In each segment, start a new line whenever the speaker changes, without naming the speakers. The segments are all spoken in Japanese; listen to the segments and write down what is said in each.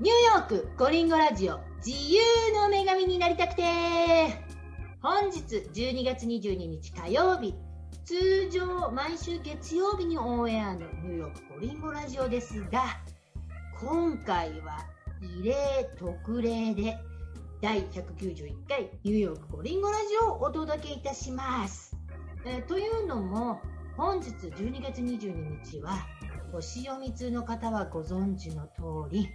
ニューヨークコリンゴラジオ自由の女神になりたくて本日12月22日火曜日通常毎週月曜日にオンエアのニューヨークコリンゴラジオですが今回は異例特例で第191回ニューヨークコリンゴラジオをお届けいたします。えー、というのも本日12月22日は星読み通の方はご存知の通り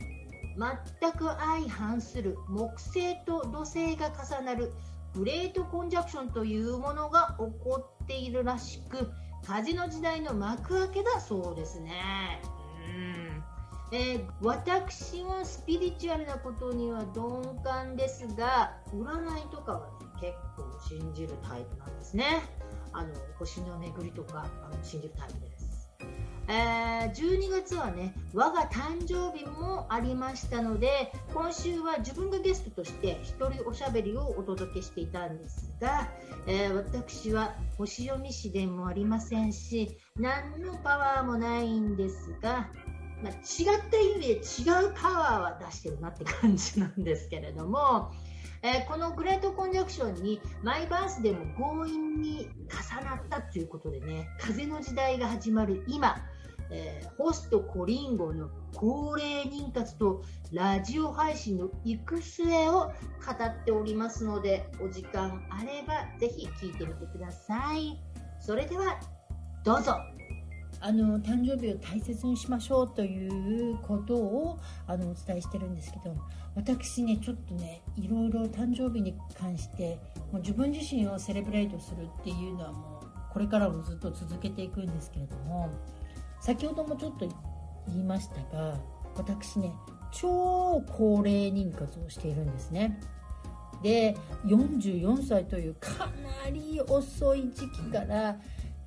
全く相反する木星と土星が重なるグレートコンジャクションというものが起こっているらしく風の時代の幕開けだそうですね。うん。えー、私はスピリチュアルなことには鈍感ですが占いとかは、ね、結構信じるタイプなんですね。あの星の巡りとかあの信じるタイプで。えー、12月はね我が誕生日もありましたので今週は自分がゲストとして一人おしゃべりをお届けしていたんですが、えー、私は星読み師でもありませんし何のパワーもないんですが、まあ、違った意味で違うパワーは出してるなって感じなんですけれども。えー、このグレートコンジャクションにマイバースでも強引に重なったということでね風の時代が始まる今えー、ホストコリンゴの高齢妊活とラジオ配信の行く末を語っておりますのでお時間あればぜひ聞いてみてください。それではどうぞ。
あの誕生日を大切にしましょうということをあのお伝えしてるんですけど私ねちょっとねいろいろ誕生日に関してもう自分自身をセレブレイトするっていうのはもうこれからもずっと続けていくんですけれども先ほどもちょっと言いましたが私ね超高齢妊活をしているんですね。で44歳というかなり遅い時期から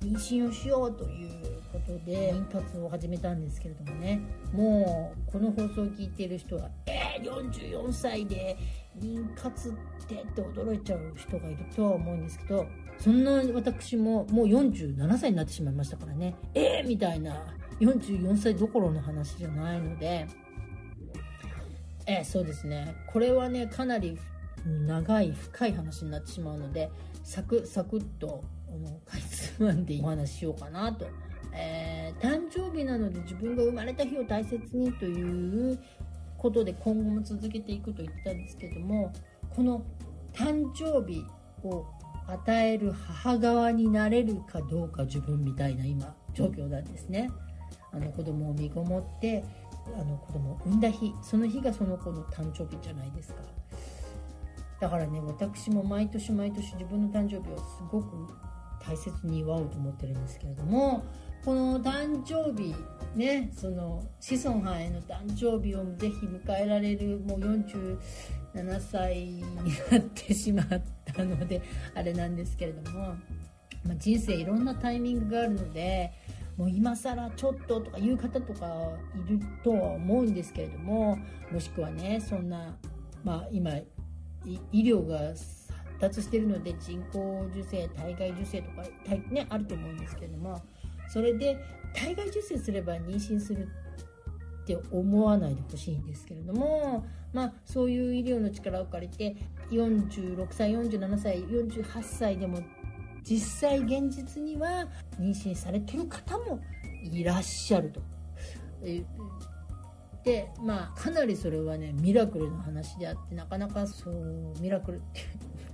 妊娠をしようということで妊活を始めたんですけれどもね。もうこの放送を聞いている人は「えー、44歳で妊活って」って驚いちゃう人がいるとは思うんですけどそんな私ももう47歳になってしまいましたからね。えー、みたいな。44歳どころの話じゃないので。えー、そうですね。これはねかなり長い深い話になってしまうのでサクサクっとかいつまんでお話ししようかなと、えー、誕生日なので自分が生まれた日を大切にということで今後も続けていくと言ったんですけどもこの誕生日を与える母側になれるかどうか自分みたいな今状況なんですね。あの子供を身ごもってあの子供を産んだ日その日がその子の誕生日じゃないですかだからね私も毎年毎年自分の誕生日をすごく大切に祝おうと思ってるんですけれどもこの誕生日ねその子孫繁栄の誕生日をぜひ迎えられるもう47歳になってしまったので あれなんですけれども、まあ、人生いろんなタイミングがあるのでもう今更ちょっととかいう方とかいるとは思うんですけれどももしくはねそんな、まあ、今医療が発達してるので人工授精体外受精とか、ね、あると思うんですけれどもそれで体外受精すれば妊娠するって思わないでほしいんですけれども、まあ、そういう医療の力を借りて46歳47歳48歳でも実際現実には妊娠されてる方もいらっしゃると。でまあかなりそれはねミラクルの話であってなかなかそうミラクルって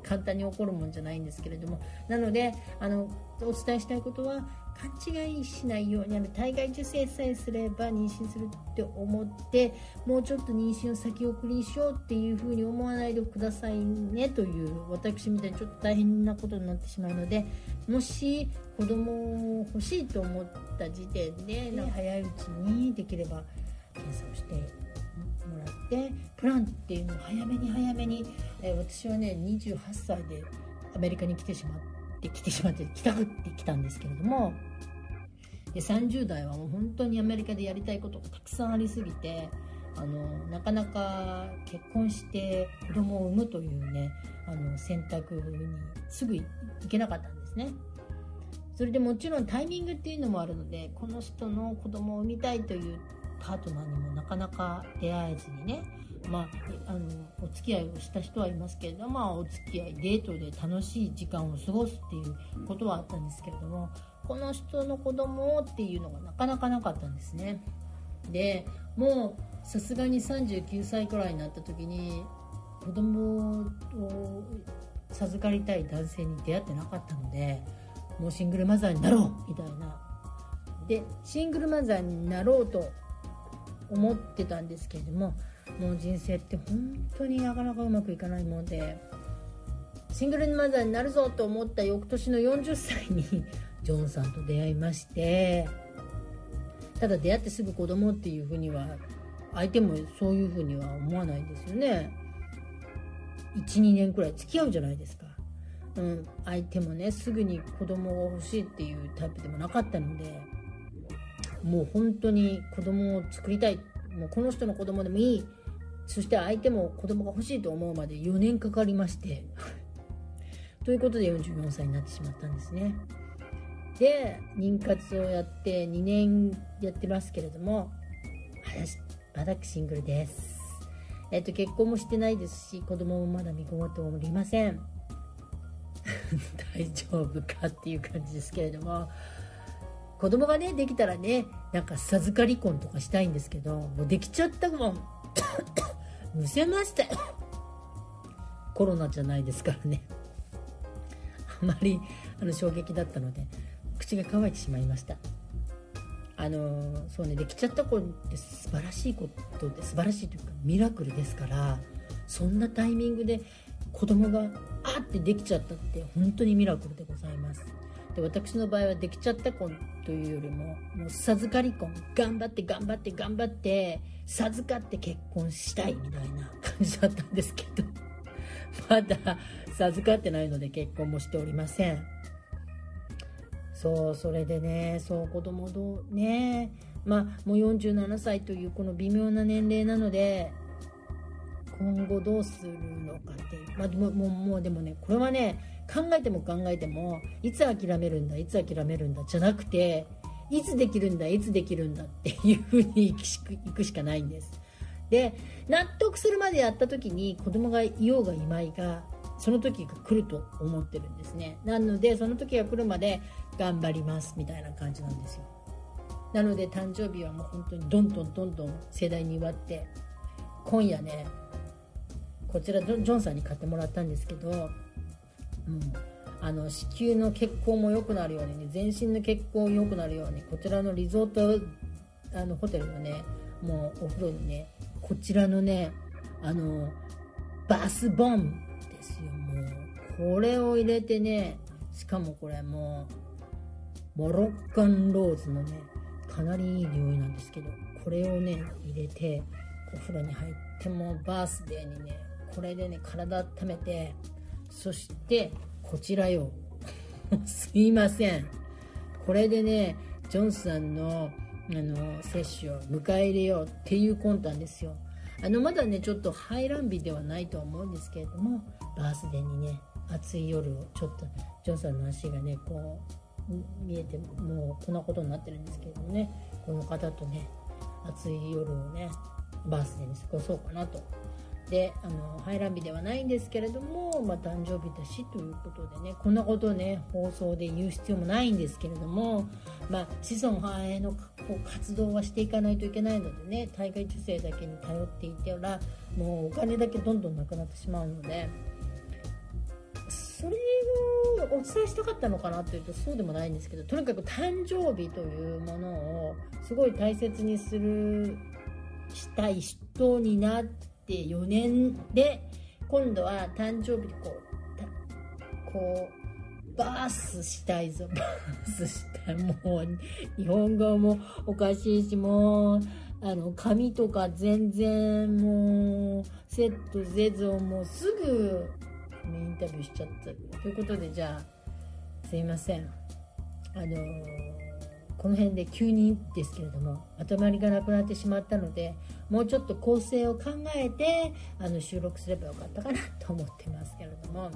簡単に起こるもんじゃないんですけれどもなのであのお伝えしたいことは勘違いしないようにあの体外受精さえすれば妊娠するって思ってもうちょっと妊娠を先送りにしようっていうふうに思わないでくださいねという私みたいにちょっと大変なことになってしまうのでもし子供を欲しいと思った時点で、ね、早いうちにできれば検査をしてもらってプランっていうのを早めに早めに、えー、私はね28歳でアメリカに来てしまって来てしまって来たくって来たんですけれどもで30代はもう本当にアメリカでやりたいことがたくさんありすぎてあのなかなか結婚して子供を産むというねあの選択にすぐ行けなかったんですね。それでもちろんタイミングっていうのもあるのでこの人の子供を産みたいというパートナーにもなかなか出会えずにねまあ、あのお付き合いをした人はいますけれども、まあ、お付き合いデートで楽しい時間を過ごすっていうことはあったんですけれどもこの人の子供っていうのがなかなかなかったんですね。でもうさすがに39歳くらいになった時に子供を授かりたい男性に出会ってなかったのでもうシングルマザーになろうみたいな。でシングルマザーになろうと思ってたんですけれどももう人生って本当になかなかうまくいかないもんでシングルマザーになるぞと思った翌年の40歳に ジョンさんと出会いましてただ出会ってすぐ子供っていうふうには相手もそういうふうには思わないんですよね。12年くらい付き合うじゃないですか、うん、相手もねすぐに子供が欲しいっていうタイプでもなかったのでもう本当に子供を作りたい。もうこの人の子供でもいい。そして相手も子供が欲しいと思うまで4年かかりまして ということで44歳になってしまったんですね。で妊活をやって2年やってますけれども私シングルです。えっと結婚もしてないですし子供もまだ見込もっておりません。大丈夫かっていう感じですけれども子供がねできたらねなんか授かり婚とかしたいんですけどもうできちゃったもん。むせました。コロナじゃないですからね。あまりあの衝撃だったので口が乾いてしまいました。あのそうねできちゃった子って素晴らしいことで素晴らしいというかミラクルですからそんなタイミングで子供があってできちゃったって本当にミラクルでございます。で私の場合はできちゃった子というよりももう授かり婚頑張って頑張って頑張って授かって結婚したいみたいな感じだったんですけど。まだ授かってないので結婚もしておりません。そうそれでねそう子供どうね。まあもう47歳というこの微妙な年齢なので今後どうするのかっていう、まあ、もうもうでもねこれはね考えても考えてもいつ諦めるんだいつ諦めるんだじゃなくていつできるんだいつできるんだっていうふうに行くしかないんです。で納得するまでやった時に子供がいようがいまいがその時が来ると思ってるんですね。なのでその時が来るまで頑張りますみたいな感じなんですよ。なので誕生日はもう本当にどんどんどんどん盛大に祝って今夜ねこちらジョンさんに買ってもらったんですけどうん、あの子宮の血行も良くなるようにね全身の血行も良くなるようにこちらのリゾートあのホテルのねもうお風呂にねこちらのねあのバスボンですよ。もうこれを入れてねしかもこれもうモロッカンローズのねかなりいい匂いなんですけどこれをね入れてお風呂に入ってもバースデーにねこれでね体温めてそしてこちらよ。すいません。これでねジョンさんのあの接種を迎え入れようっていう魂胆ですよ。あのまだねちょっと排卵日ではないとは思うんですけれどもバースデーにね暑い夜をちょっとジョンさんの足がねこう見えてもうこんなことになってるんですけれどもねこの方とね暑い夜をねバースデーに過ごそうかなとであの排卵日ではないんですけれども、まあ、誕生日だしということでねこんなことをね放送で言う必要もないんですけれども、まあ、子孫繁栄の活動はしていかないといけないのでね体外受精だけに頼っていてらもうお金だけどんどんなくなってしまうのでそれをお伝えしたかったのかなというとそうでもないんですけどとにかく誕生日というものをすごい大切にするしたい人になってって4年で今度は誕生日こうこうバースしたいぞ。バースしたい。もう日本語もおかしいしもうあの髪とか全然もうセットせずもうすぐインタビューしちゃった。ということでじゃあすいません。あのーこの辺で急にですけれどもまとまりがなくなってしまったのでもうちょっと構成を考えてあの収録すればよかったかなと思ってますけれども。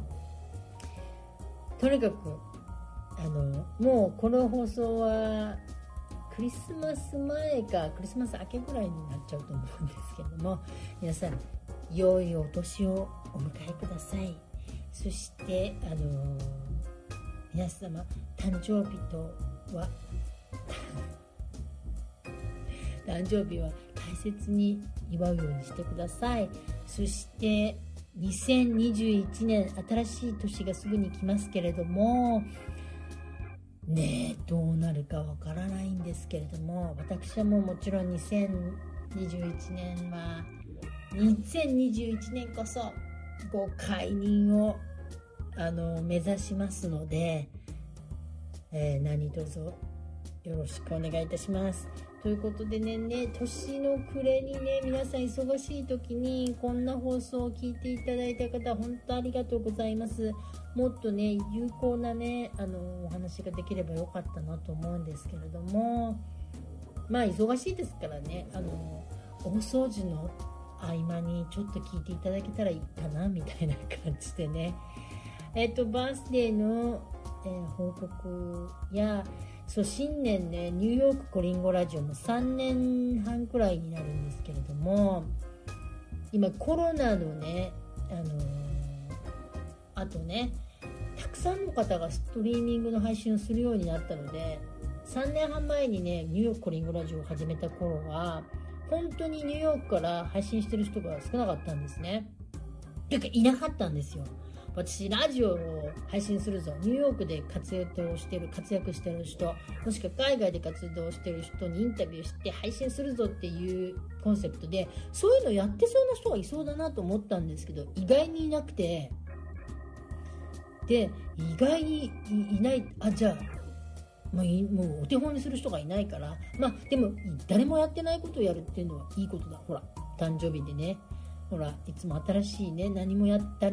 とにかくあのもうこの放送はクリスマス前かクリスマス明けぐらいになっちゃうと思うんですけども皆さん良いお年をお迎えください。そしてあの、皆様誕生日とは誕生日は大切に祝うようにしてくださいそして2021年新しい年がすぐに来ますけれどもねどうなるかわからないんですけれども私はもうもちろん2021年は2021年こそご解任をあの目指しますので、えー、何卒よろしくお願いいたします。ということでねね年の暮れにね皆さん忙しい時にこんな放送を聞いていただいた方本当ありがとうございます。もっとね有効なねあのお話ができればよかったなと思うんですけれども。まあ忙しいですからねあの大掃除の合間にちょっと聞いていただけたらいいかなみたいな感じでね。えっとバースデーの、えー、報告やそう新年ねニューヨークコリンゴラジオも3年半くらいになるんですけれども今コロナのねあのー、あとねたくさんの方がストリーミングの配信をするようになったので3年半前にねニューヨークコリンゴラジオを始めた頃は本当にニューヨークから配信してる人が少なかったんですね。ていうかいなかったんですよ。私ラジオを配信するぞニューヨークで活躍してる活躍してる人もしくは海外で活動してる人にインタビューして配信するぞっていうコンセプトでそういうのやってそうな人がいそうだなと思ったんですけど意外にいなくてで意外にいないあじゃあまあ、もうお手本にする人がいないからまあでも誰もやってないことをやるっていうのはいいことだ。ほら誕生日でね。ほらいつも新しいね何もやった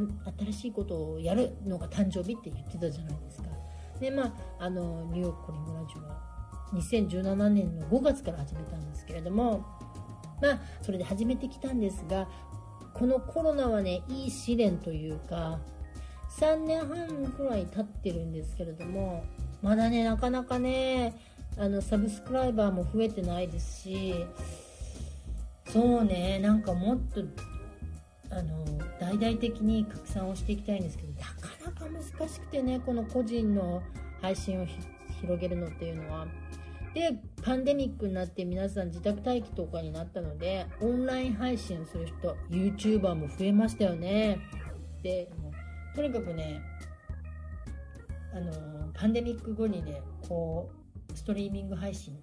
新しいことをやるのが誕生日って言ってたじゃないですか。でまああのニューヨークコリンゴラジオは2017年の5月から始めたんですけれどもまあそれで始めてきたんですがこのコロナはねいい試練というか3年半くらい経ってるんですけれどもまだねなかなかねあのサブスクライバーも増えてないですしそうねなんかもっとあの大々的に拡散をしていきたいんですけどなかなか難しくてねこの個人の配信を広げるのっていうのは。でパンデミックになって皆さん自宅待機とかになったのでオンライン配信をする人 YouTuber も増えましたよねでとにかくねあのパンデミック後にねこうストリーミング配信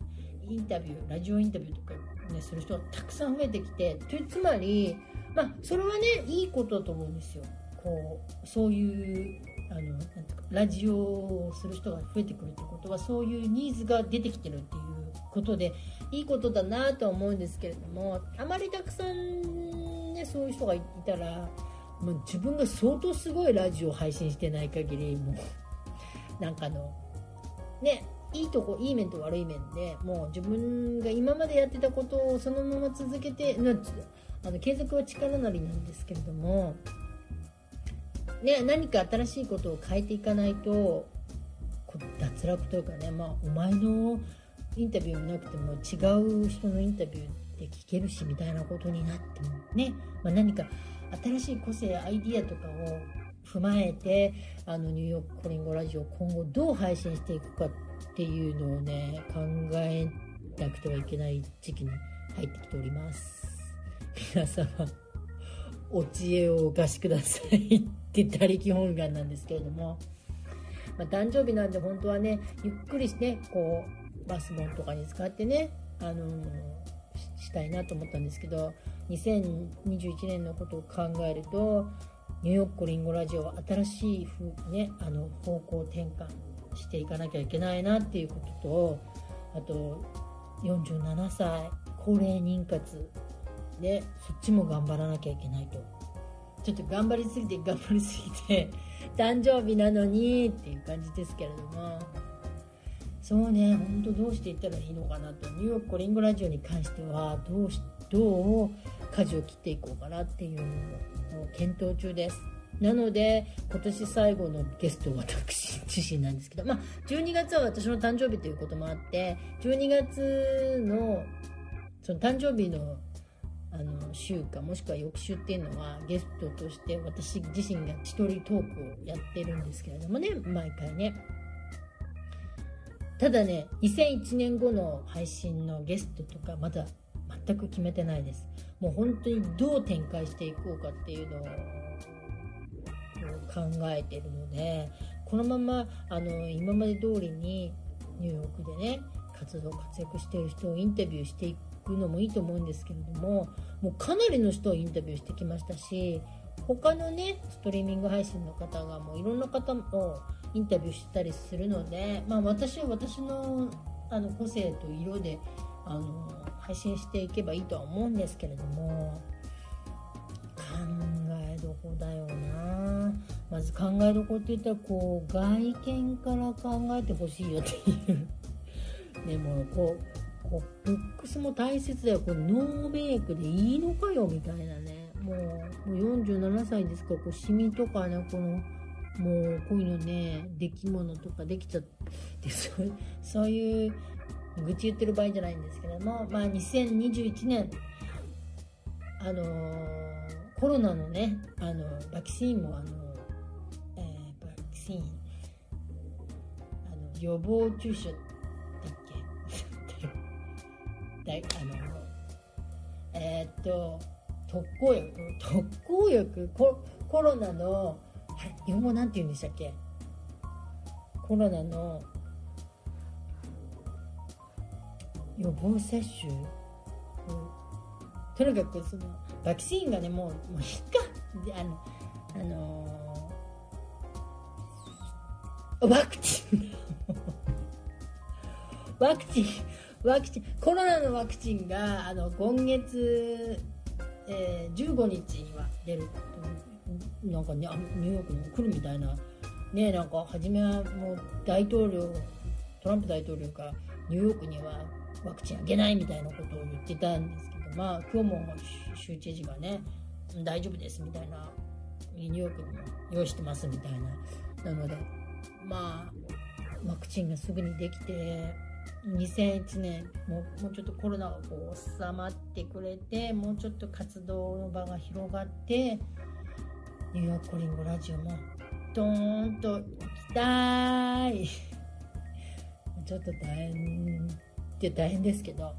インタビューラジオインタビューとか、ね、する人がたくさん増えてきてつまりまあそれはねいいことだと思うんですよ。こうそういうあのなんていうかラジオをする人が増えてくるってことはそういうニーズが出てきてるっていうことでいいことだなとは思うんですけれどもあまりたくさんねそういう人がいたらもう自分が相当すごいラジオを配信してない限りもうなんかのねいいとこいい面と悪い面でもう自分が今までやってたことをそのまま続けてなあの継続は力なりなんですけれども、ね、何か新しいことを変えていかないと脱落というかね、まあ、お前のインタビューもなくても違う人のインタビューで聞けるしみたいなことになってもね、まあ、何か新しい個性アイディアとかを踏まえてあのニューヨークコリンゴラジオ今後どう配信していくかっていうのをね考えなくてはいけない時期に入ってきております。皆様お知恵をお貸しくださいって他力本願なんですけれども、まあ、誕生日なんで本当はねゆっくりしてこうバスボンとかに使ってね、あのー、したいなと思ったんですけど2021年のことを考えるとニューヨークリンゴラジオは新しい風ね、あの方向転換していかなきゃいけないなっていうこととあと47歳高齢妊活でそっちも頑張らなきゃいけないと。ちょっと頑張りすぎて頑張りすぎて 誕生日なのにっていう感じですけれども。そうね本当どうしていったらいいのかなと。ニューヨークコリンゴラジオに関してはどうしどう舵を切っていこうかなっていうのを検討中です。なので今年最後のゲストは私自身なんですけど、まあ、12月は私の誕生日ということもあって12月のその誕生日のあの週かもしくは翌週っていうのはゲストとして私自身が一人トークをやってるんですけれどもね毎回ね。ただね2001年後の配信のゲストとかまだ全く決めてないです。もう本当にどう展開していこうかっていうのを考えてるのでこのままあの今まで通りにニューヨークでね活動活躍してる人をインタビューしていくのもいいと思うんですけれどももうかなりの人をインタビューしてきましたし他のねストリーミング配信の方がもういろんな方をインタビューしたりするので、まあ、私は私のあの個性と色であの配信していけばいいとは思うんですけれども考えどこだよな。まず考えどこって言ったらこう外見から考えてほしいよっていう。でもこうこうルックスも大切だよ。こうノーメイクでいいのかよみたいなね。もうもう47歳ですからこうシミとかねこのもうこういうのね出来物とかできちゃってそうそういう愚痴言ってる場合じゃないんですけどもまあ2021年あのーコロナのねあのバキシンもあの、えー、バキシンあの予防注射っけだあのえー、っと特効薬？特効薬？ココロナの日本語なんて言うんでしたっけ？コロナの予防接種、うん、とにかくそのバキシンがねもうもういっか。あのあのー、ワクチン。ワクチン。ワクチンコロナのワクチンがあの今月、えー、15日には出るなんかねニューヨークに来るみたいなねなんか初めはもう大統領トランプ大統領がニューヨークにはワクチンあげないみたいなことを言ってたんですけどまあ今日も州知事がね大丈夫ですみたいなニューヨークにも用意してますみたいななのでまあワクチンがすぐにできて2001年ももうちょっとコロナがこう収まってくれてもうちょっと活動の場が広がってニューヨークコリンゴラジオもドーンと行きたい。ちょっと大変って大変ですけど。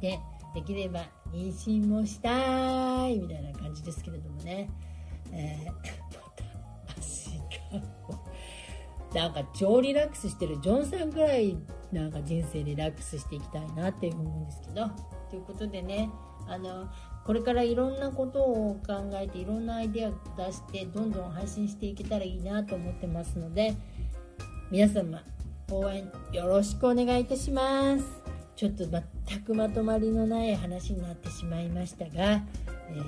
でできれば妊娠もしたいみたいな感じですけれどもね、えー、また足がなんか超リラックスしてるジョンさんくらいなんか人生リラックスしていきたいなっていう思うんですけど。ということでねあのこれからいろんなことを考えていろんなアイデアを出してどんどん配信していけたらいいなと思ってますので皆様応援よろしくお願いいたします。ちょっと全くまとまりのない話になってしまいましたが、えー、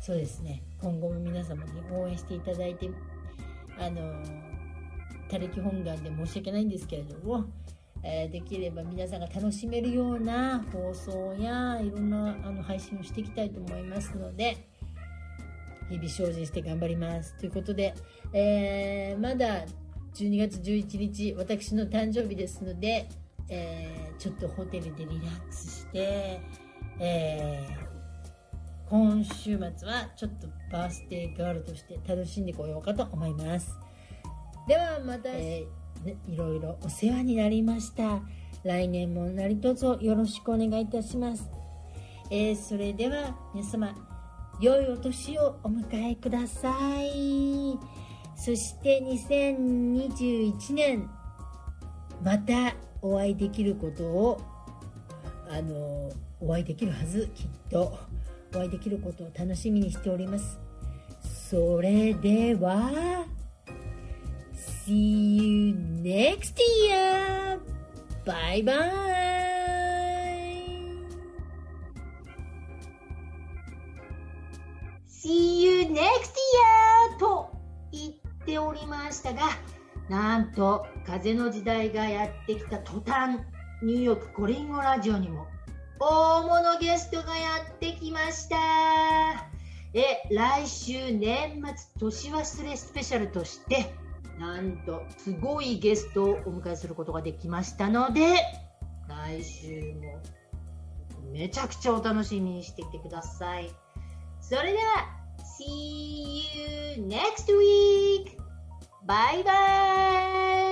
そうですね。今後も皆様に応援していただいてあの他力本願で申し訳ないんですけれども、えー、できれば皆さんが楽しめるような放送やいろんなあの配信をしていきたいと思いますので日々精進して頑張ります。ということで、えー、まだ12月11日私の誕生日ですので、えー、ちょっとホテルでリラックスして、え、今週末はちょっとバースデーガールとして楽しんでこようかと思います。ではまた、えー、いろいろお世話になりました。来年も何卒よろしくお願いいたします、えー、それでは皆様良いお年をお迎えください。そして2021年またお会いできることをあのお会いできるはずきっと。お会いできることを楽しみにしております。それでは See you next year! Bye bye!
See you next year! と言っておりましたがなんと風の時代がやってきた途端ニューヨークコリンゴラジオにも大物ゲストがやってきましたえ来週年末年忘れスペシャルとしてなんとすごいゲストをお迎えすることができましたので来週もめちゃくちゃお楽しみにしていてくださいそれでは See you next week! バイバイ